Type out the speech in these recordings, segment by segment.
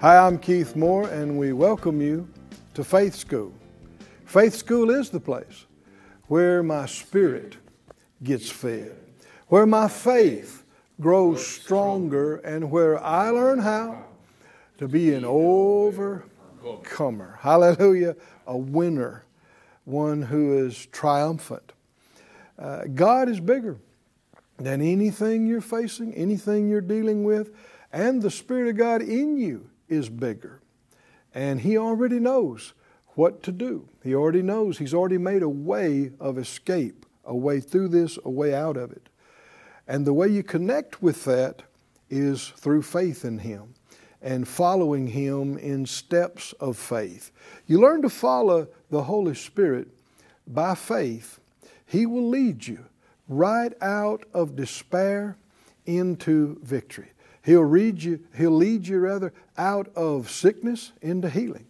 Hi, I'm Keith Moore, and we welcome you to Faith School. Faith School is the place where my spirit gets fed, where my faith grows stronger, and where I learn how to be an overcomer. Hallelujah, a winner, one who is triumphant. Uh, God is bigger than anything you're facing, anything you're dealing with, and the Spirit of God in you is bigger. And He already knows what to do. He already knows. He's already made a way of escape, a way through this, a way out of it. And the way you connect with that is through faith in Him and following Him in steps of faith. You learn to follow the Holy Spirit by faith, He will lead you right out of despair into victory. He'll lead you, he'll lead you rather out of sickness into healing.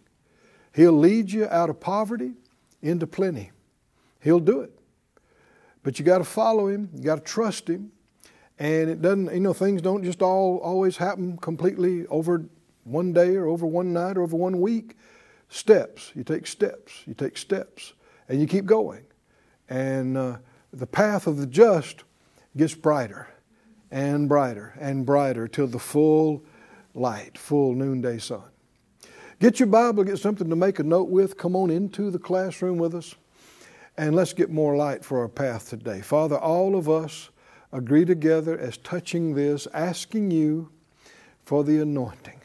He'll lead you out of poverty into plenty. He'll do it. But you got to follow him, you got to trust him. And it doesn't, you know, things don't just all always happen completely over one day or over one night or over one week. Steps. You take steps. You take steps. And you keep going. And uh, the path of the just gets brighter and brighter and brighter till the full light, full noonday sun. Get your Bible, get something to make a note with. Come on into the classroom with us, and let's get more light for our path today. Father, all of us agree together as touching this, asking you for the anointing,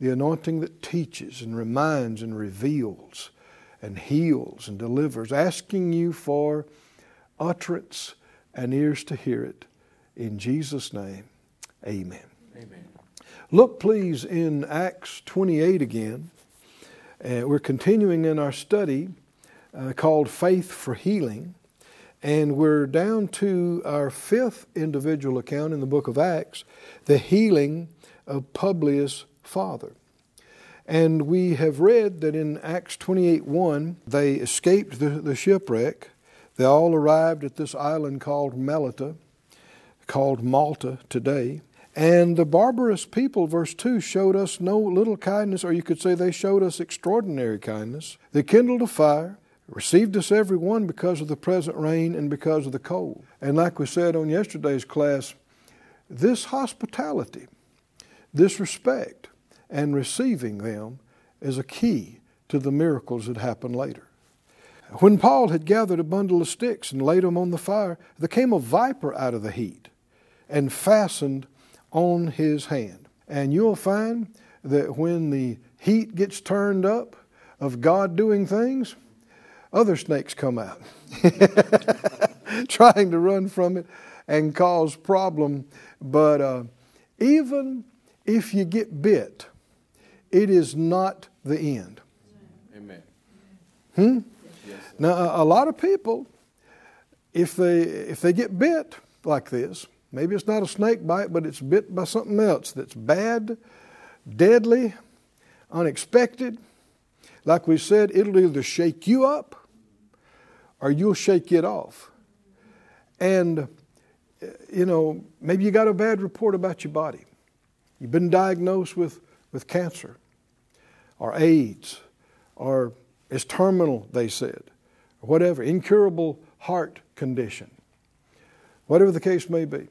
the anointing that teaches and reminds and reveals and heals and delivers, asking you for utterance and ears to hear it. In Jesus' name, amen. Amen. Look, please, in Acts 28 again. Uh, we're continuing in our study uh, called Faith for Healing. And we're down to our fifth individual account in the book of Acts, the healing of Publius' father. And we have read that in Acts 28 1, they escaped the, the shipwreck. They all arrived at this island called Melita, called Malta today. And the barbarous people, verse 2, showed us no little kindness, or you could say they showed us extraordinary kindness. They kindled a fire, received us every one because of the present rain and because of the cold. And like we said on yesterday's class, this hospitality, this respect, and receiving them is a key to the miracles that happen later. When Paul had gathered a bundle of sticks and laid them on the fire, there came a viper out of the heat and fastened on his hand. And you'll find that when the heat gets turned up of God doing things, other snakes come out, trying to run from it and cause problem. But uh, even if you get bit, it is not the end. Amen. Hmm? Yes. Now, a a lot of people, if they if they get bit like this, maybe it's not a snake bite, but it's bit by something else that's bad, deadly, unexpected. Like we said, it'll either shake you up or you'll shake it off. And uh, you know, maybe you got a bad report about your body. You've been diagnosed with, with cancer or AIDS or it's terminal, they said, or whatever, incurable heart condition, whatever the case may be.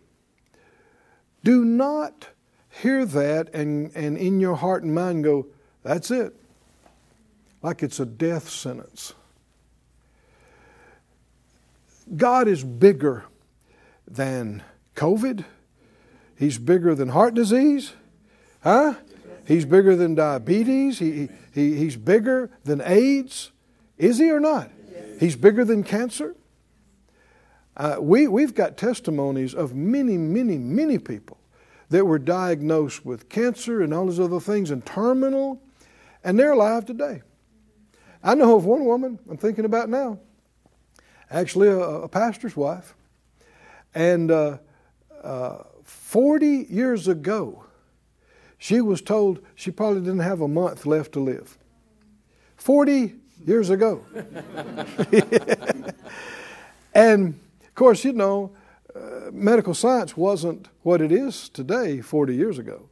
Do not hear that and, and in your heart and mind go, that's it, like it's a death sentence. God is bigger than COVID. He's bigger than heart disease. Huh? He's bigger than diabetes. He, he, he's bigger than AIDS. Is he or not? He's bigger than cancer. Uh, we, we've got testimonies of many, many, many people that were diagnosed with cancer and all those other things and terminal, And they're alive today. I know of one woman I'm thinking about now, actually a, a pastor's wife. And uh, uh, 40 years ago, she was told she probably didn't have a month left to live. 40 years ago. and of course, you know, uh, medical science wasn't what it is today 40 years ago.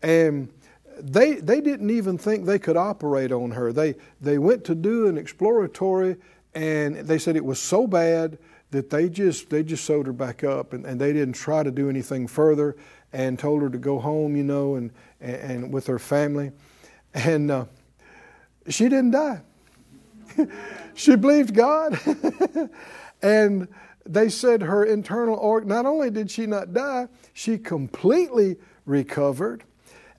And they, they didn't even think they could operate on her. They, they went to do an exploratory and they said it was so bad that they just, they just sewed her back up and, and they didn't try to do anything further and told her to go home, you know, and, and, and with her family. And uh, she didn't die. she believed God. and they said her internal organ, not only did she not die, she completely recovered.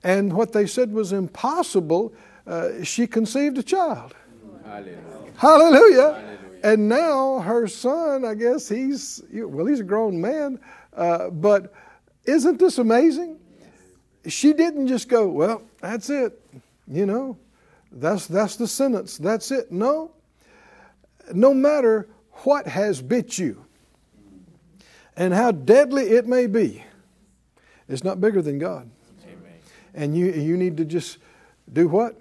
And what they said was impossible, uh, she conceived a child. Hallelujah. Hallelujah. Hallelujah. And now her son, I guess he's, well, he's a grown man, uh, but isn't this amazing? She didn't just go, well, that's it, you know, that's, that's the sentence, that's it. No, no matter what has bit you, and how deadly it may be, it's not bigger than God. Amen. And you, you need to just do what?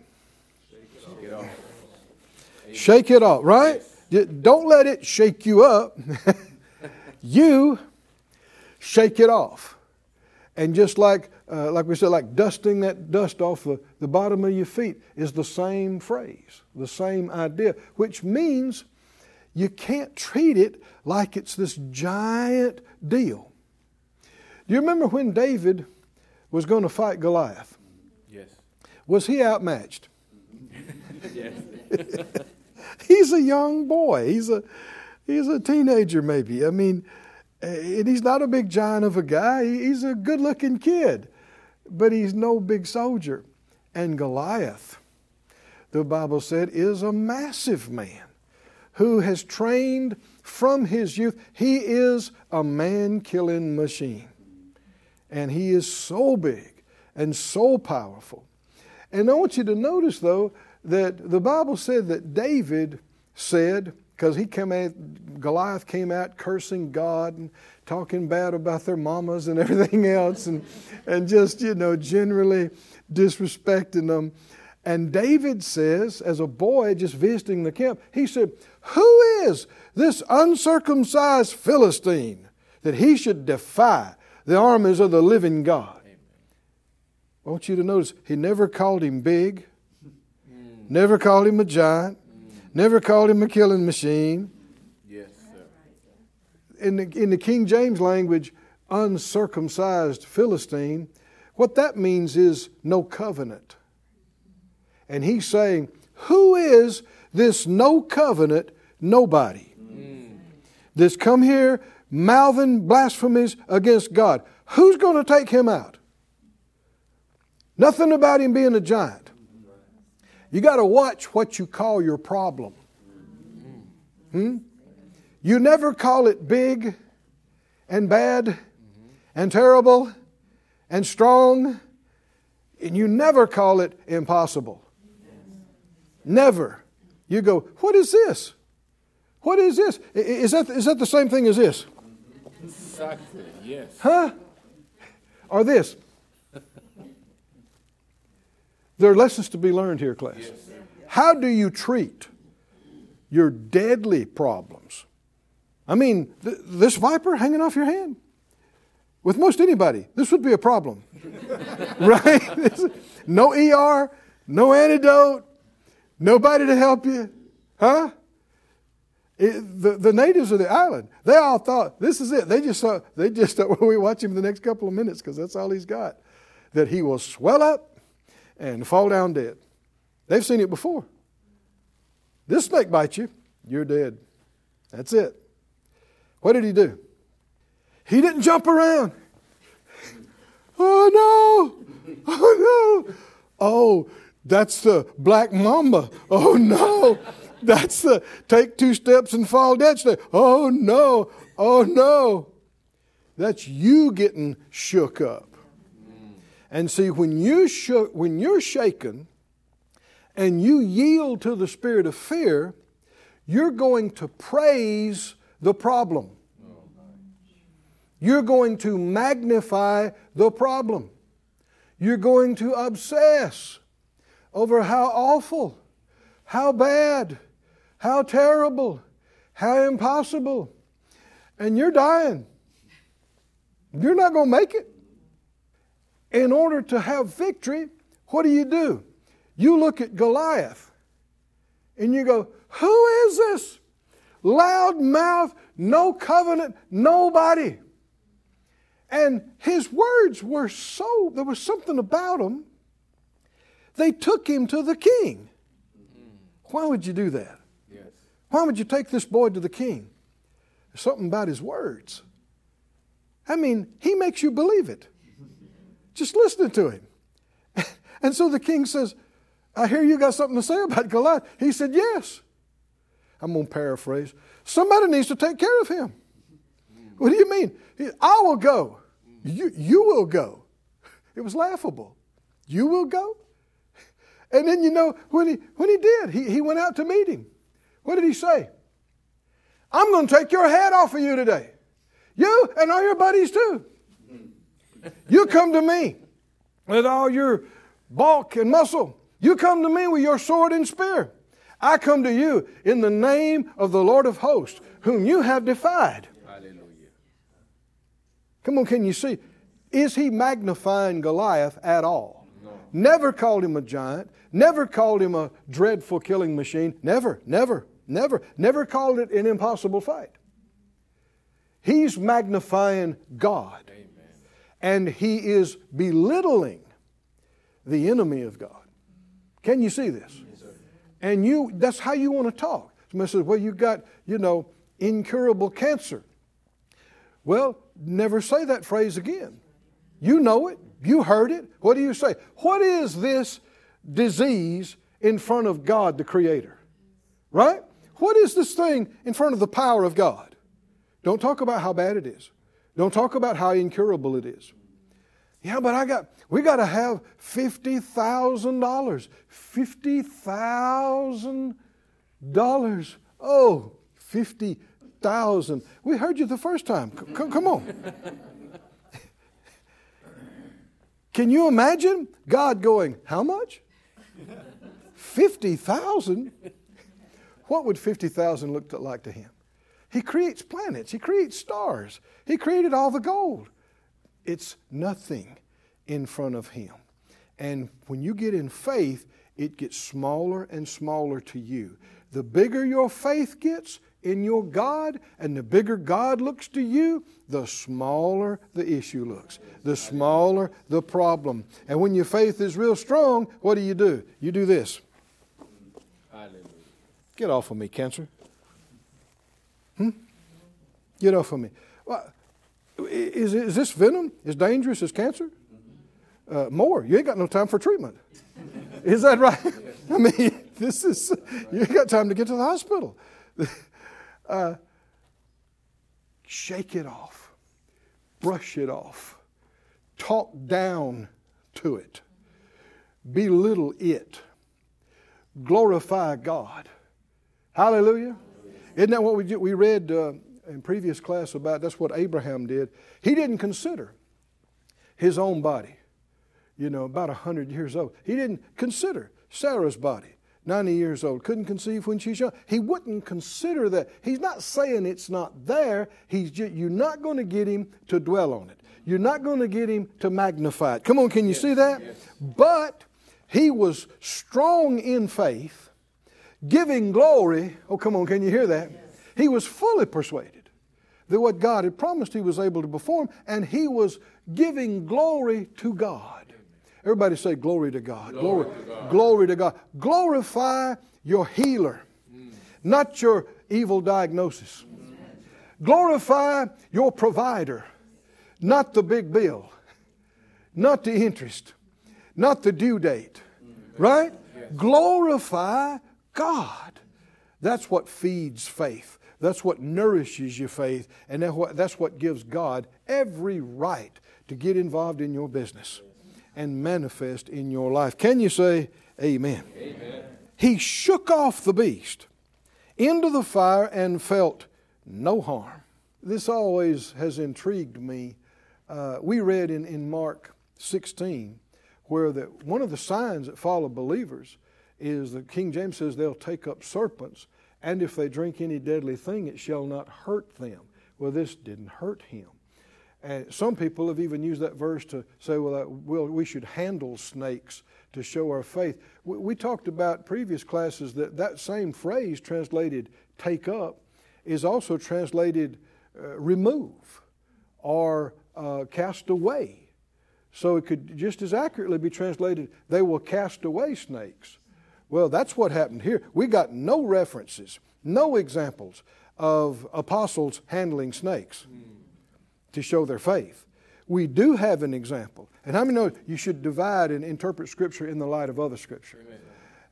Shake it off. Shake it off, right? Don't let it shake you up. you shake it off. And just like, uh, like we said, like dusting that dust off the, the bottom of your feet is the same phrase, the same idea, which means you can't treat it like it's this giant deal. Do you remember when David was going to fight Goliath? Yes. Was he outmatched? yes. he's a young boy. He's a he's a teenager maybe. I mean, eh, and he's not a big giant of a guy. He's a good-looking kid, but he's no big soldier. And Goliath, the Bible said, is a massive man who has trained from his youth. He is a man killing machine. And he is so big and so powerful. And I want you to notice, though, that the Bible said that David said, because he came out, Goliath came out cursing God and talking bad about their mamas and everything else, and, and just, you know, generally disrespecting them. And David says, as a boy just visiting the camp, he said, Who is this uncircumcised Philistine that he should defy the armies of the living God? Amen. I want you to notice, he never called him big, mm. never called him a giant, mm. never called him a killing machine. Yes, sir. In the, in the King James language, uncircumcised Philistine, what that means is no covenant. And he's saying, Who is this no covenant nobody mm. that's come here mouthing blasphemies against God? Who's going to take him out? Nothing about him being a giant. You got to watch what you call your problem. Hmm? You never call it big and bad and terrible and strong, and you never call it impossible. Never. You go, what is this? What is this? Is that, is that the same thing as this? Exactly, yes. Huh? Or this? There are lessons to be learned here, class. Yes. How do you treat your deadly problems? I mean, th- this viper hanging off your hand. With most anybody, this would be a problem. right? no ER, no antidote, Nobody to help you? Huh? It, the, the natives of the island, they all thought, this is it. They just saw, they just thought, well, we watch him the next couple of minutes because that's all he's got. That he will swell up and fall down dead. They've seen it before. This snake bites you, you're dead. That's it. What did he do? He didn't jump around. Oh, oh no! Oh no! Oh, that's the black mamba. Oh no. That's the take two steps and fall dead step. Oh no. Oh no. That's you getting shook up. And see, when you shook, when you're shaken and you yield to the spirit of fear, you're going to praise the problem. You're going to magnify the problem. You're going to obsess over how awful, how bad, how terrible, how impossible. And you're dying. You're not going to make it. In order to have victory, what do you do? You look at Goliath and you go, Who is this? Loud mouth, no covenant, nobody. And his words were so, there was something about them. They took him to the king. Why would you do that? Yes. Why would you take this boy to the king? There's something about his words. I mean, he makes you believe it. Just listening to him. And so the king says, I hear you got something to say about Goliath. He said, Yes. I'm going to paraphrase. Somebody needs to take care of him. What do you mean? He, I will go. You, you will go. It was laughable. You will go? And then you know, when he, when he did, he, he went out to meet him. What did he say? I'm going to take your head off of you today. You and all your buddies too. You come to me with all your bulk and muscle. You come to me with your sword and spear. I come to you in the name of the Lord of hosts, whom you have defied. Hallelujah. Come on, can you see? Is he magnifying Goliath at all? Never called him a giant, never called him a dreadful killing machine. Never, never, never, never called it an impossible fight. He's magnifying God. And he is belittling the enemy of God. Can you see this? and you that's how you want to talk. Somebody says, Well, you got, you know, incurable cancer. Well, never say that phrase again. You know it, you heard it. What do you say? What is this disease in front of God, the Creator? Right? What is this thing in front of the power of God? Don't talk about how bad it is. Don't talk about how incurable it is. Yeah, but I got, we got to have $50,000. $50,000. Oh, 50,000. We heard you the first time. C- come on. Can you imagine God going, How much? 50,000? What would 50,000 look like to him? He creates planets, he creates stars, he created all the gold. It's nothing in front of him. And when you get in faith, it gets smaller and smaller to you. The bigger your faith gets in your God, and the bigger God looks to you, the smaller the issue looks, the smaller the problem. And when your faith is real strong, what do you do? You do this. Hallelujah. Get off of me, cancer. Hmm? Get off of me. Well, is, is this venom as dangerous as cancer? Uh, more. You ain't got no time for treatment. Is that right? I mean, this is, you ain't got time to get to the hospital. Uh, shake it off, brush it off, talk down to it, belittle it, glorify God. Hallelujah. Isn't that what we, we read uh, in previous class about? That's what Abraham did. He didn't consider his own body, you know, about 100 years old. He didn't consider Sarah's body, 90 years old, couldn't conceive when she's young. He wouldn't consider that. He's not saying it's not there. He's just, you're not going to get him to dwell on it. You're not going to get him to magnify it. Come on, can you see that? But he was strong in faith, giving glory. Oh, come on, can you hear that? He was fully persuaded that what God had promised he was able to perform, and he was giving glory to God. Everybody say, Glory to God. Glory, glory to God. Glorify your healer, mm. not your evil diagnosis. Glorify your provider, not the big bill, not the interest, not the due date. Mm. Right? Glorify God. That's what feeds faith. That's what nourishes your faith. And that's what gives God every right to get involved in your business and manifest in your life. Can you say amen? Amen. he shook off the beast into the fire and felt no harm. This always has intrigued me. Uh, we read in, in Mark 16 where the, one of the signs that follow believers is that King James says they'll take up serpents, and if they drink any deadly thing, it shall not hurt them. Well, this didn't hurt him. And some people have even used that verse to say, well, that, well we should handle snakes to show our faith. We, we, talked about previous classes that that same phrase translated take up is also translated uh, remove or uh, cast away. So it could just as accurately be translated, they will cast away snakes. Well, that's what happened here. We got no references, no examples of apostles handling snakes. Mm to show their faith. We do have an example. And how many know you should divide and interpret Scripture in the light of other Scripture? Amen.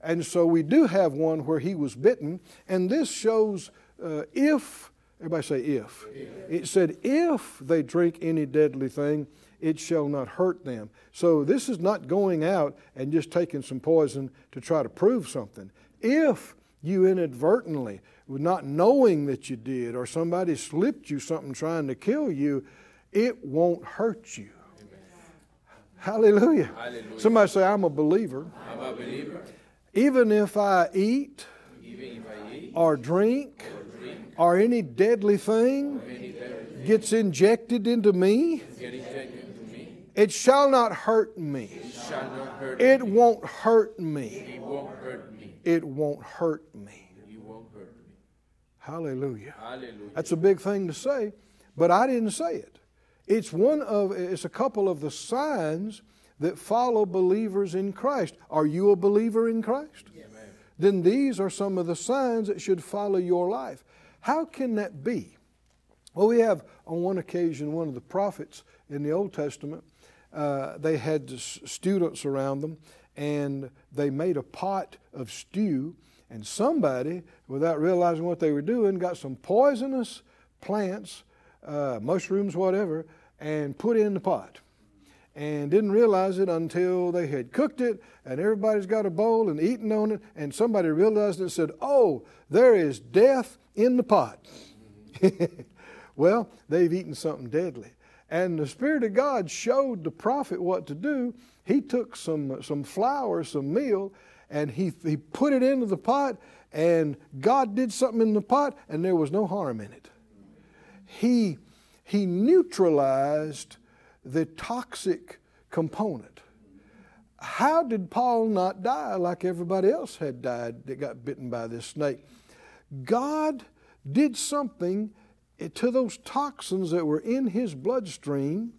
And so we do have one where he was bitten, and this shows uh, if, everybody say if. if. It said, if they drink any deadly thing, it shall not hurt them. So this is not going out and just taking some poison to try to prove something. If you inadvertently not knowing that you did, or somebody slipped you something trying to kill you, it won't hurt you. Hallelujah. Hallelujah. Somebody say, I'm a believer. I'm a believer. Even if I eat, if I eat or, drink, or drink, or any deadly thing any deadly gets injected into me, me, it shall not hurt me. It, hurt it me. won't hurt me. It won't hurt me. It won't hurt me. Hallelujah. Hallelujah. That's a big thing to say, but I didn't say it. It's one of it's a couple of the signs that follow believers in Christ. Are you a believer in Christ? Then these are some of the signs that should follow your life. How can that be? Well, we have on one occasion one of the prophets in the Old Testament. Uh, they had students around them, and they made a pot of stew and somebody, without realizing what they were doing, got some poisonous plants, uh, mushrooms, whatever, and put in the pot. And didn't realize it until they had cooked it, and everybody's got a bowl and eating on it, and somebody realized it and said, Oh, there is death in the pot. well, they've eaten something deadly. And the Spirit of God showed the prophet what to do. He took some, some flour, some meal, and he, he put it into the pot, and God did something in the pot, and there was no harm in it. He, he neutralized the toxic component. How did Paul not die like everybody else had died that got bitten by this snake? God did something to those toxins that were in his bloodstream,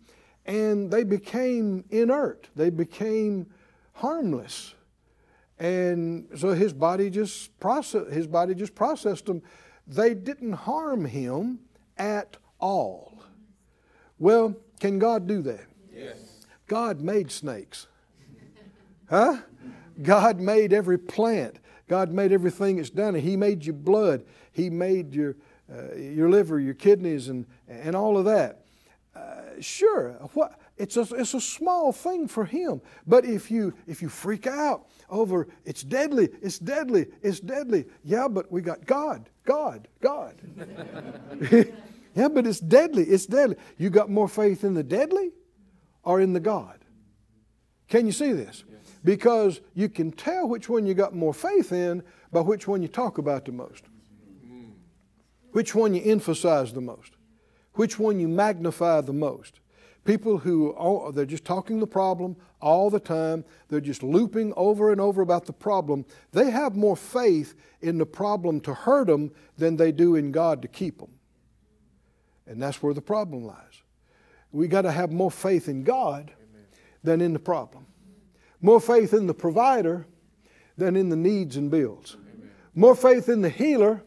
and they became inert. They became harmless and so his body just process, his body just processed them. They didn't harm him at all. Well, can God do that? Yes. God made snakes. Huh? God made every plant. God made everything that's done. He made your blood. He made your, uh, your liver, your kidneys, and, and all of that. Uh, sure, what, it's, a, it's a small thing for Him. But if you, if you freak out over it's deadly, it's deadly, it's deadly. Yeah, but we got God, God, God. yeah, but it's deadly, it's deadly. You got more faith in the deadly or in the God? Can you see this? Because you can tell which one you got more faith in by which one you talk about the most, which one you emphasize the most, which one you magnify the most. People who they're just talking the problem all the time. They're just looping over and over about the problem. They have more faith in the problem to hurt them than they do in God to keep them. And that's where the problem lies. We got to have more faith in God Amen. than in the problem. More faith in the provider than in the needs and bills. Amen. More faith in the healer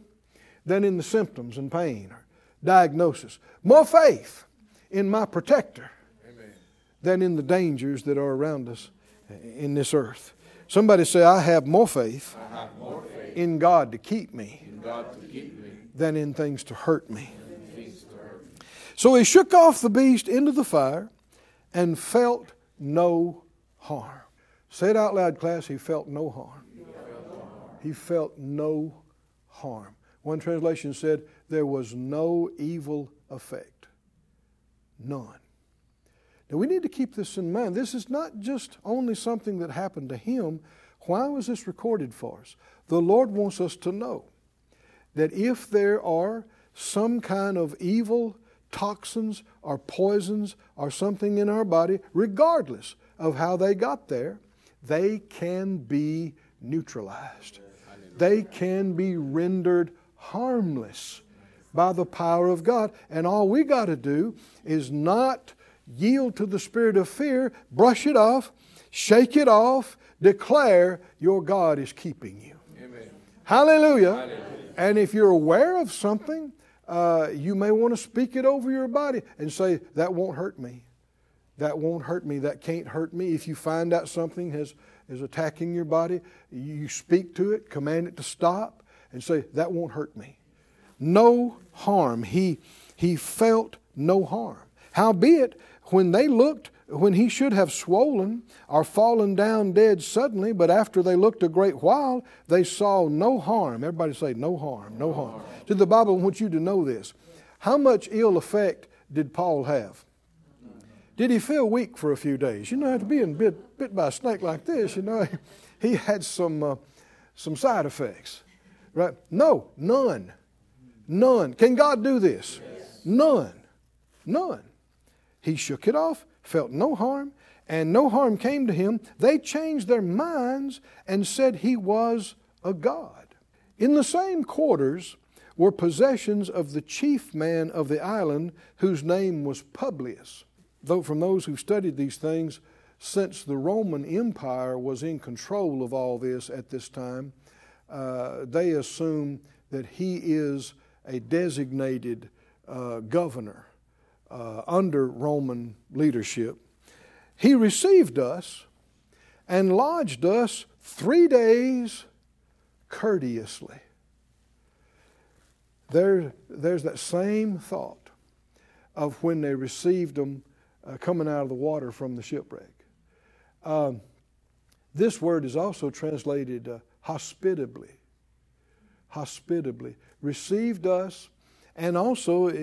than in the symptoms and pain or diagnosis. More faith in my protector Amen. than in the dangers that are around us in this earth. Somebody say, I have more faith, have more faith in, God to keep me, to keep me than in things to hurt me. So he shook off the beast into the fire and felt no harm. Say it out loud, class. He felt no harm. he felt no harm. One translation said there was no evil effect. None. Now we need to keep this in mind. This is not just only something that happened to him. Why was this recorded for us? The Lord wants us to know that if there are some kind of evil toxins or poisons or something in our body, regardless of how they got there, they can be neutralized. They can be rendered harmless by the power of God. And all we got to do is not yield to the spirit of fear, brush it off, shake it off, declare your God is keeping you. Amen. Hallelujah. Hallelujah. And if you're aware of something, uh, you may want to speak it over your body and say, That won't hurt me. That won't hurt me. That can't hurt me. If you find out something has, is attacking your body, you speak to it, command it to stop, and say, That won't hurt me. No harm. He, he felt no harm. Howbeit, when they looked, when he should have swollen or fallen down dead suddenly, but after they looked a great while, they saw no harm. Everybody say, no harm, no harm. To the Bible want you to know this. How much ill effect did Paul have? Did he feel weak for a few days? You know, after being bit, bit by a snake like this, you know, he had some, uh, some side effects. Right? No, none. None. Can God do this? None. None. He shook it off, felt no harm, and no harm came to him. They changed their minds and said he was a god. In the same quarters were possessions of the chief man of the island, whose name was Publius. Though from those who studied these things, since the Roman Empire was in control of all this at this time, uh, they assume that he is a designated uh, governor uh, under Roman leadership. He received us and lodged us three days courteously. There, there's that same thought of when they received them uh, coming out of the water from the shipwreck. Um, this word is also translated uh, hospitably. Hospitably. Received us, and also uh,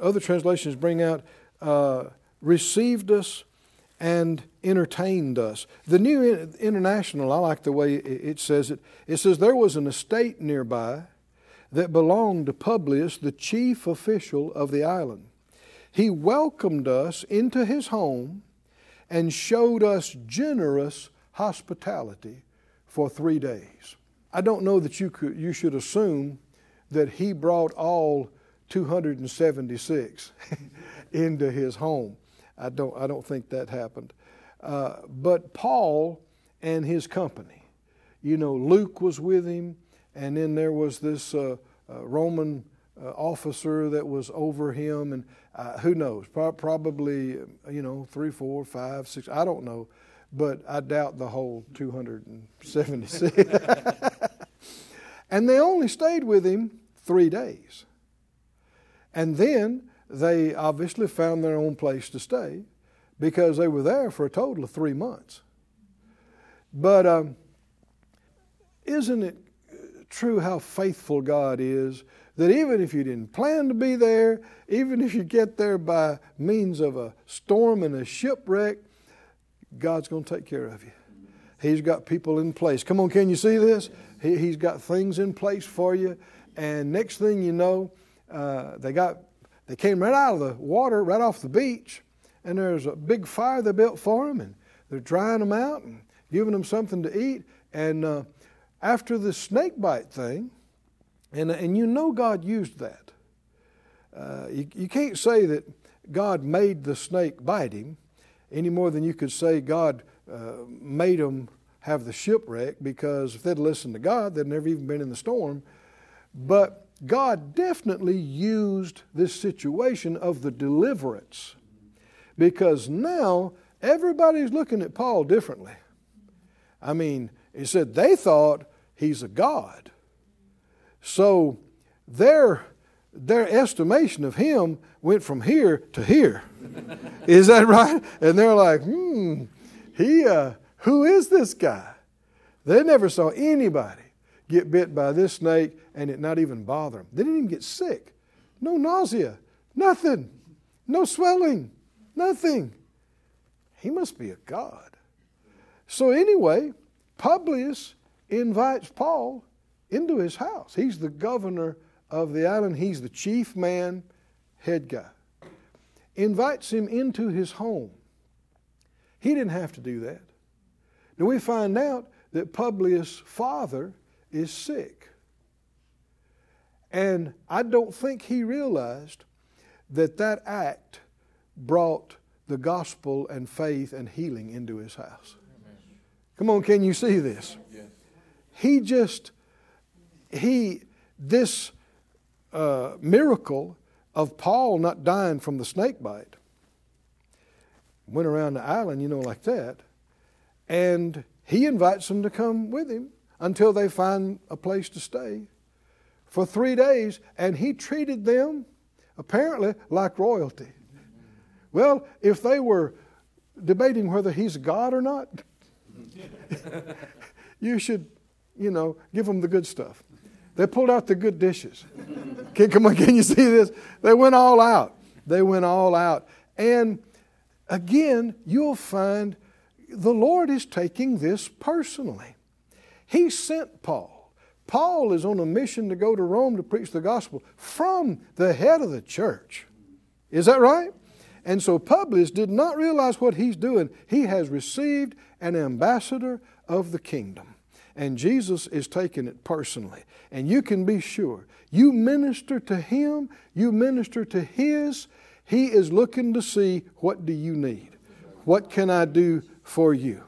other translations bring out uh, received us and entertained us. The New International, I like the way it says it. It says there was an estate nearby that belonged to Publius, the chief official of the island. He welcomed us into his home and showed us generous hospitality for three days. I don't know that you, could, you should assume that he brought all 276 into his home. I don't, I don't think that happened. Uh, but Paul and his company, you know, Luke was with him, and then there was this uh, uh, Roman uh, officer that was over him, and uh, who knows, Pro- probably, you know, three, four, five, six, I don't know, but I doubt the whole 276. and they only stayed with him three days. And then they obviously found their own place to stay because they were there for a total of three months. But um, isn't it true how faithful God is that even if you didn't plan to be there, even if you get there by means of a storm and a shipwreck, God's going to take care of you. He's got people in place. Come on, can you see this? He, has got things in place for you. And next thing you know, uh, they got they came right out of the water, right off the beach, and there's a big fire they built for them, and they're drying them out and giving them something to eat. And uh, after the snake bite thing, and, and you know God used that. Uh, you, you can't say that God made the snake bite him any more than you could say God uh, made him have the shipwreck because if they'd listened to God, they'd never even been in the storm. But God definitely used this situation of the deliverance because now everybody's looking at Paul differently. I mean, he said they thought he's a God. So their, their estimation of him went from here to here. is that right? And they're like, hmm, he, uh, who is this guy? They never saw anybody get bit by this snake and it not even bother them. They didn't even get sick. No nausea, nothing, no swelling, nothing. He must be a God. So, anyway, Publius invites Paul into his house. He's the governor of the island, he's the chief man, head guy. Invites him into his home. He didn't have to do that. Now we find out that Publius' father is sick. And I don't think he realized that that act brought the gospel and faith and healing into his house. Come on, can you see this? Yes. He just, he, this uh, miracle of Paul not dying from the snake bite went around the island, you know, like that. And he invites them to come with him until they find a place to stay for three days. And he treated them apparently like royalty. Well, if they were debating whether he's God or not, you should, you know, give them the good stuff. They pulled out the good dishes. Can, come on, can you see this? They went all out. They went all out. And again, you'll find the Lord is taking this personally. He sent Paul. Paul is on a mission to go to Rome to preach the gospel from the head of the church. Is that right? And so Publius did not realize what he's doing. He has received an ambassador of the kingdom. And Jesus is taking it personally. And you can be sure, you minister to him, you minister to his, he is looking to see what do you need? What can I do for you?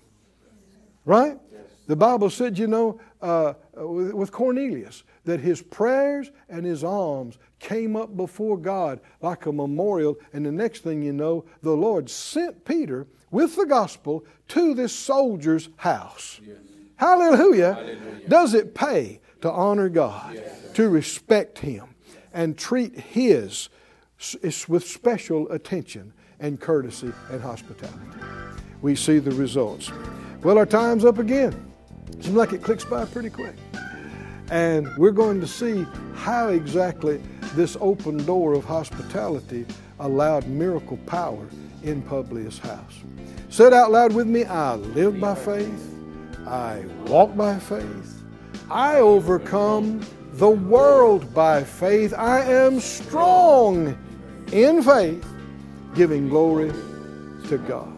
Right? The Bible said, you know, uh, with Cornelius, that his prayers and his alms came up before God like a memorial. And the next thing you know, the Lord sent Peter with the gospel to this soldier's house. Yes. Hallelujah. Hallelujah. Does it pay to honor God, Yes. to respect Him, and treat His with special attention and courtesy and hospitality? We see the results. Well, our time's up again. Seems like it clicks by pretty quick. And we're going to see how exactly this open door of hospitality allowed miracle power in Publius' house. Say it out loud with me I live by faith, I walk by faith, I overcome the world by faith. I am strong in faith, giving glory to God.